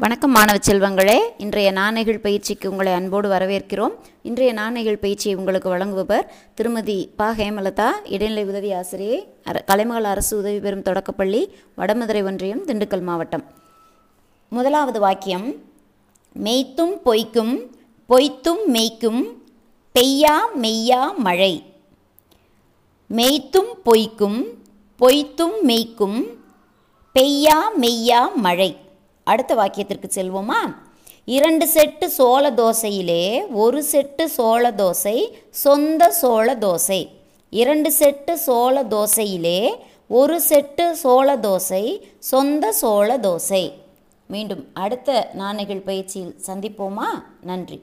வணக்கம் மாணவ செல்வங்களே. இன்றைய நாணயங்கள் பயிற்சிக்கு உங்களை அன்போடு வரவேற்கிறோம். இன்றைய நாணயங்கள் பயிற்சியை உங்களுக்கு வழங்குபவர் திருமதி ப. ஹேமலதா இடைநிலை உதவி ஆசிரியை அர கலைமகள் அரசு உதவி பெறும் தொடக்கப்பள்ளி வடமதுரை ஒன்றியம் திண்டுக்கல் மாவட்டம். முதலாவது வாக்கியம் மெய்த்தும் பொய்க்கும் பொய்த்தும் மெய்க்கும் பெய்யா மெய்யா மழை. மெய்த்தும் பொய்க்கும் பொய்த்தும் மெய்க்கும் பெய்யா மெய்யா மழை. அடுத்த வாக்கியத்திற்கு செல்வோமா? இரண்டு செட்டு சோள தோசையிலே ஒரு செட்டு சோள தோசை சொந்த சோள தோசை. இரண்டு செட்டு சோள தோசையிலே ஒரு செட்டு சோள தோசை சொந்த சோள தோசை. மீண்டும் அடுத்த நாணயங்கள் பயிற்சியில் சந்திப்போமா? நன்றி.